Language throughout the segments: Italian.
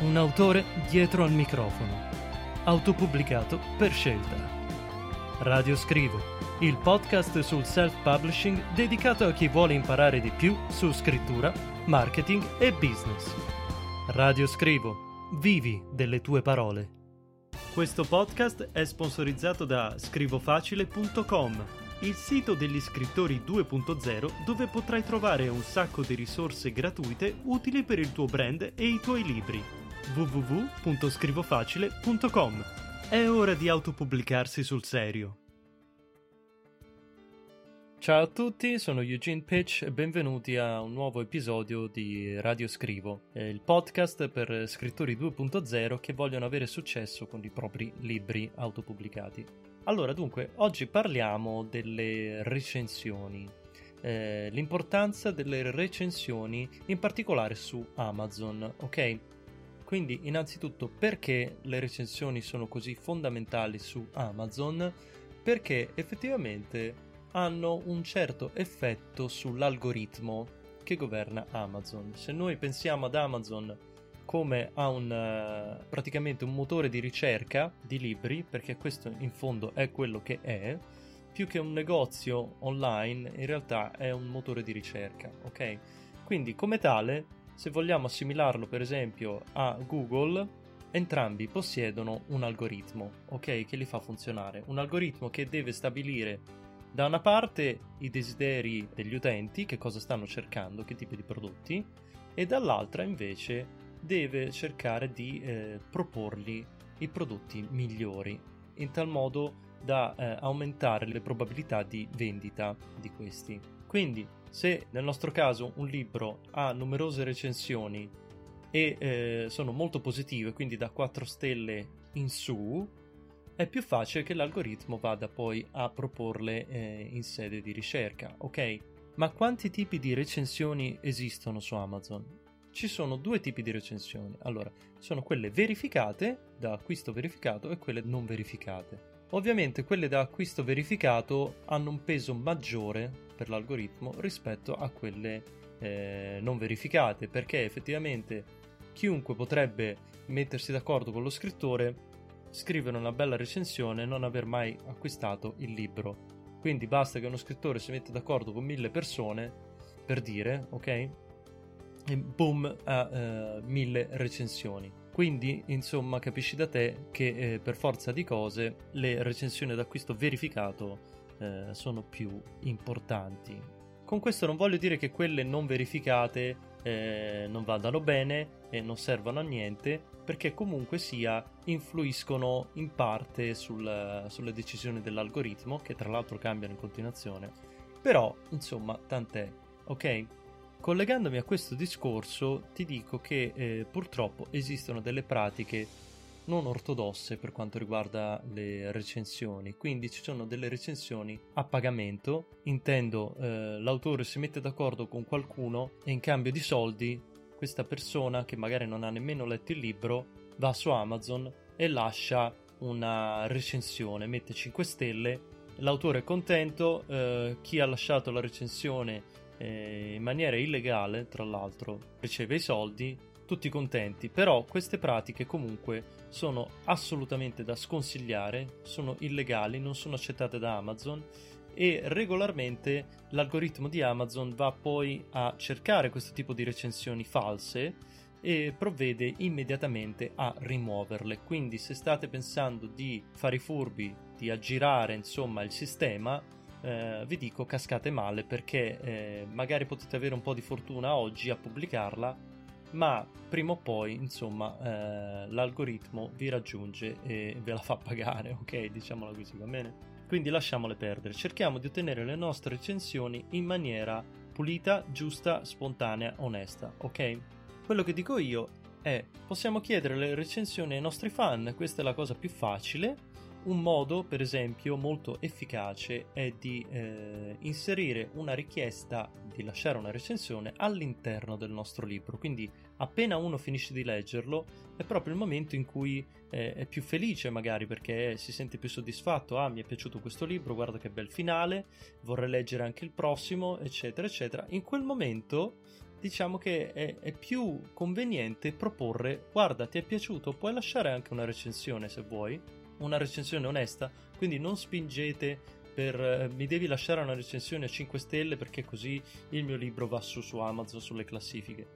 Un autore dietro al microfono. Autopubblicato per scelta. Radio Scrivo, il podcast sul self-publishing dedicato a chi vuole imparare di più su scrittura, marketing e business. Radio Scrivo, vivi delle tue parole. Questo podcast è sponsorizzato da scrivofacile.com, il sito degli scrittori 2.0 dove potrai trovare un sacco di risorse gratuite utili per il tuo brand e i tuoi libri www.scrivofacile.com. È ora di autopubblicarsi sul serio. Ciao a tutti, sono Eugene Pitch e benvenuti a un nuovo episodio di Radio Scrivo, il podcast per scrittori 2.0 che vogliono avere successo con i propri libri autopubblicati. Allora, dunque, oggi parliamo delle recensioni. Eh, l'importanza delle recensioni in particolare su Amazon, ok? Quindi, innanzitutto, perché le recensioni sono così fondamentali su Amazon? Perché effettivamente hanno un certo effetto sull'algoritmo che governa Amazon. Se noi pensiamo ad Amazon come a un uh, praticamente un motore di ricerca di libri, perché questo in fondo è quello che è, più che un negozio online, in realtà è un motore di ricerca, ok? Quindi come tale se vogliamo assimilarlo per esempio a Google, entrambi possiedono un algoritmo, ok, che li fa funzionare. Un algoritmo che deve stabilire da una parte i desideri degli utenti, che cosa stanno cercando, che tipi di prodotti, e dall'altra invece deve cercare di eh, proporgli i prodotti migliori, in tal modo da eh, aumentare le probabilità di vendita di questi. Quindi se nel nostro caso un libro ha numerose recensioni e eh, sono molto positive, quindi da 4 stelle in su, è più facile che l'algoritmo vada poi a proporle eh, in sede di ricerca, ok? Ma quanti tipi di recensioni esistono su Amazon? Ci sono due tipi di recensioni. Allora, sono quelle verificate, da acquisto verificato, e quelle non verificate. Ovviamente quelle da acquisto verificato hanno un peso maggiore per l'algoritmo rispetto a quelle eh, non verificate, perché effettivamente chiunque potrebbe mettersi d'accordo con lo scrittore, scrivere una bella recensione e non aver mai acquistato il libro. Quindi basta che uno scrittore si metta d'accordo con mille persone per dire, ok? E boom, ha eh, mille recensioni. Quindi, insomma, capisci da te che eh, per forza di cose le recensioni d'acquisto verificato eh, sono più importanti. Con questo non voglio dire che quelle non verificate eh, non vadano bene e non servono a niente, perché comunque sia influiscono in parte sul, sulle decisioni dell'algoritmo, che tra l'altro cambiano in continuazione. Però, insomma, tant'è, ok? Collegandomi a questo discorso, ti dico che eh, purtroppo esistono delle pratiche non ortodosse per quanto riguarda le recensioni, quindi ci sono delle recensioni a pagamento, intendo eh, l'autore si mette d'accordo con qualcuno e in cambio di soldi questa persona che magari non ha nemmeno letto il libro va su Amazon e lascia una recensione, mette 5 stelle, l'autore è contento, eh, chi ha lasciato la recensione eh, in maniera illegale, tra l'altro, riceve i soldi, tutti contenti, però queste pratiche comunque sono assolutamente da sconsigliare, sono illegali, non sono accettate da Amazon e regolarmente l'algoritmo di Amazon va poi a cercare questo tipo di recensioni false e provvede immediatamente a rimuoverle. Quindi se state pensando di fare i furbi, di aggirare insomma il sistema, eh, vi dico cascate male perché eh, magari potete avere un po' di fortuna oggi a pubblicarla, ma prima o poi insomma eh, l'algoritmo vi raggiunge e ve la fa pagare, ok? Diciamola così, va bene? Quindi lasciamole perdere, cerchiamo di ottenere le nostre recensioni in maniera pulita, giusta, spontanea, onesta, ok? Quello che dico io è possiamo chiedere le recensioni ai nostri fan, questa è la cosa più facile. Un modo, per esempio, molto efficace è di eh, inserire una richiesta di lasciare una recensione all'interno del nostro libro. Quindi, appena uno finisce di leggerlo, è proprio il momento in cui eh, è più felice, magari perché si sente più soddisfatto. Ah, mi è piaciuto questo libro, guarda che bel finale, vorrei leggere anche il prossimo, eccetera, eccetera. In quel momento diciamo che è, è, più conveniente proporre guarda ti è piaciuto puoi lasciare anche una recensione se vuoi una recensione onesta quindi non spingete per eh, mi devi lasciare una recensione a 5 stelle perché così il mio libro va su su Amazon sulle classifiche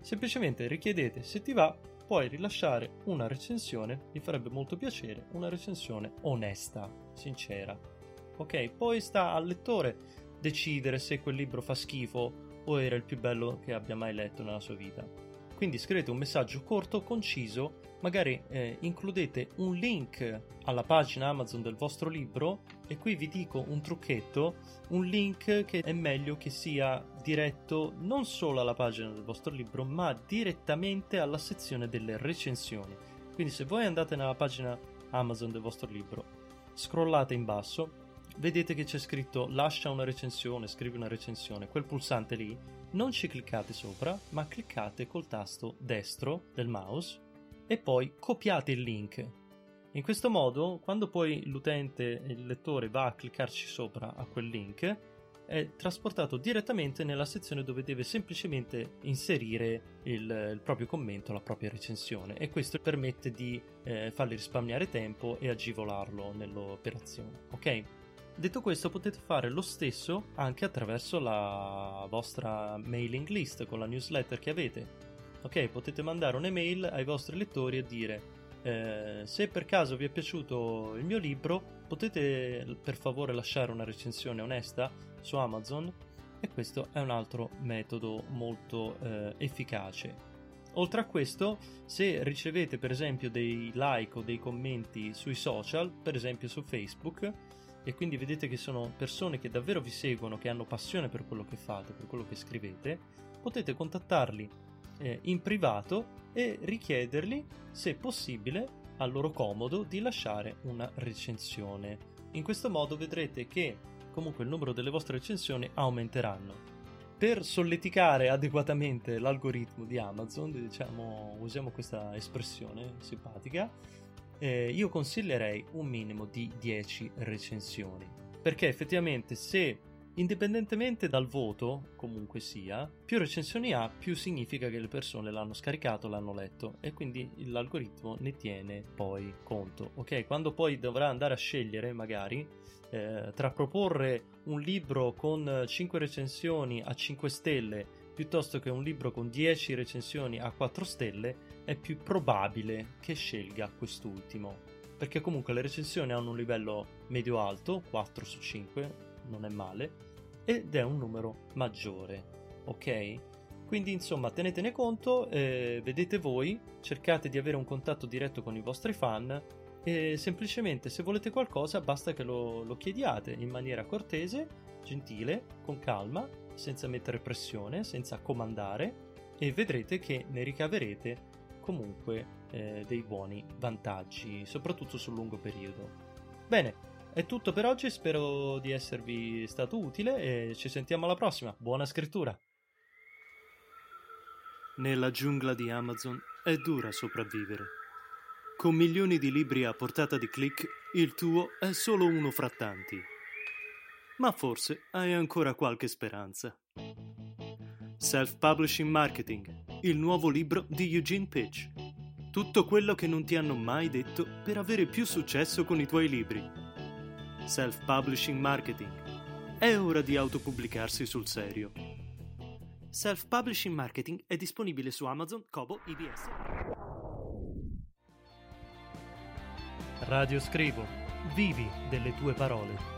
semplicemente richiedete se ti va puoi rilasciare una recensione mi farebbe molto piacere una recensione onesta sincera ok poi sta al lettore decidere se quel libro fa schifo o era il più bello che abbia mai letto nella sua vita. Quindi scrivete un messaggio corto, conciso, magari eh, includete un link alla pagina Amazon del vostro libro e qui vi dico un trucchetto, un link che è meglio che sia diretto non solo alla pagina del vostro libro, ma direttamente alla sezione delle recensioni. Quindi se voi andate nella pagina Amazon del vostro libro, scrollate in basso, vedete che c'è scritto lascia una recensione, scrivi una recensione, quel pulsante lì, non ci cliccate sopra, ma cliccate col tasto destro del mouse e poi copiate il link. In questo modo, quando poi l'utente, il lettore va a cliccarci sopra a quel link, è trasportato direttamente nella sezione dove deve semplicemente inserire il, il proprio commento, la propria recensione e questo permette di eh, fargli risparmiare tempo e agivolarlo nell'operazione. Ok? Detto questo, potete fare lo stesso anche attraverso la vostra mailing list con la newsletter che avete. Ok, potete mandare un'email ai vostri lettori e dire eh, se per caso vi è piaciuto il mio libro, potete per favore lasciare una recensione onesta su Amazon e questo è un altro metodo molto eh, efficace. Oltre a questo, se ricevete per esempio dei like o dei commenti sui social, per esempio su Facebook, e quindi vedete che sono persone che davvero vi seguono, che hanno passione per quello che fate, per quello che scrivete, potete contattarli eh, in privato e richiedergli, se possibile, al loro comodo, di lasciare una recensione. In questo modo vedrete che comunque il numero delle vostre recensioni aumenteranno. Per solleticare adeguatamente l'algoritmo di Amazon, diciamo, usiamo questa espressione simpatica, eh, io consiglierei un minimo di 10 recensioni. Perché effettivamente se indipendentemente dal voto, comunque sia, più recensioni ha, più significa che le persone l'hanno scaricato, l'hanno letto e quindi l'algoritmo ne tiene poi conto. Ok, quando poi dovrà andare a scegliere magari eh, tra proporre un libro con 5 recensioni a 5 stelle piuttosto che un libro con 10 recensioni a 4 stelle, è più probabile che scelga quest'ultimo. Perché comunque le recensioni hanno un livello medio-alto, 4 su 5, non è male, ed è un numero maggiore, ok? Quindi insomma tenetene conto, eh, vedete voi, cercate di avere un contatto diretto con i vostri fan e semplicemente se volete qualcosa basta che lo, lo chiediate in maniera cortese, gentile, con calma senza mettere pressione, senza comandare e vedrete che ne ricaverete comunque eh, dei buoni vantaggi, soprattutto sul lungo periodo. Bene, è tutto per oggi, spero di esservi stato utile e ci sentiamo alla prossima. Buona scrittura! Nella giungla di Amazon è dura sopravvivere. Con milioni di libri a portata di click, il tuo è solo uno fra tanti ma forse hai ancora qualche speranza. Self-Publishing Marketing, il nuovo libro di Eugene Pitch. Tutto quello che non ti hanno mai detto per avere più successo con i tuoi libri. Self-Publishing Marketing. È ora di autopubblicarsi sul serio. Self-Publishing Marketing è disponibile su Amazon, Kobo, IBS. Radio Scrivo. Vivi delle tue parole.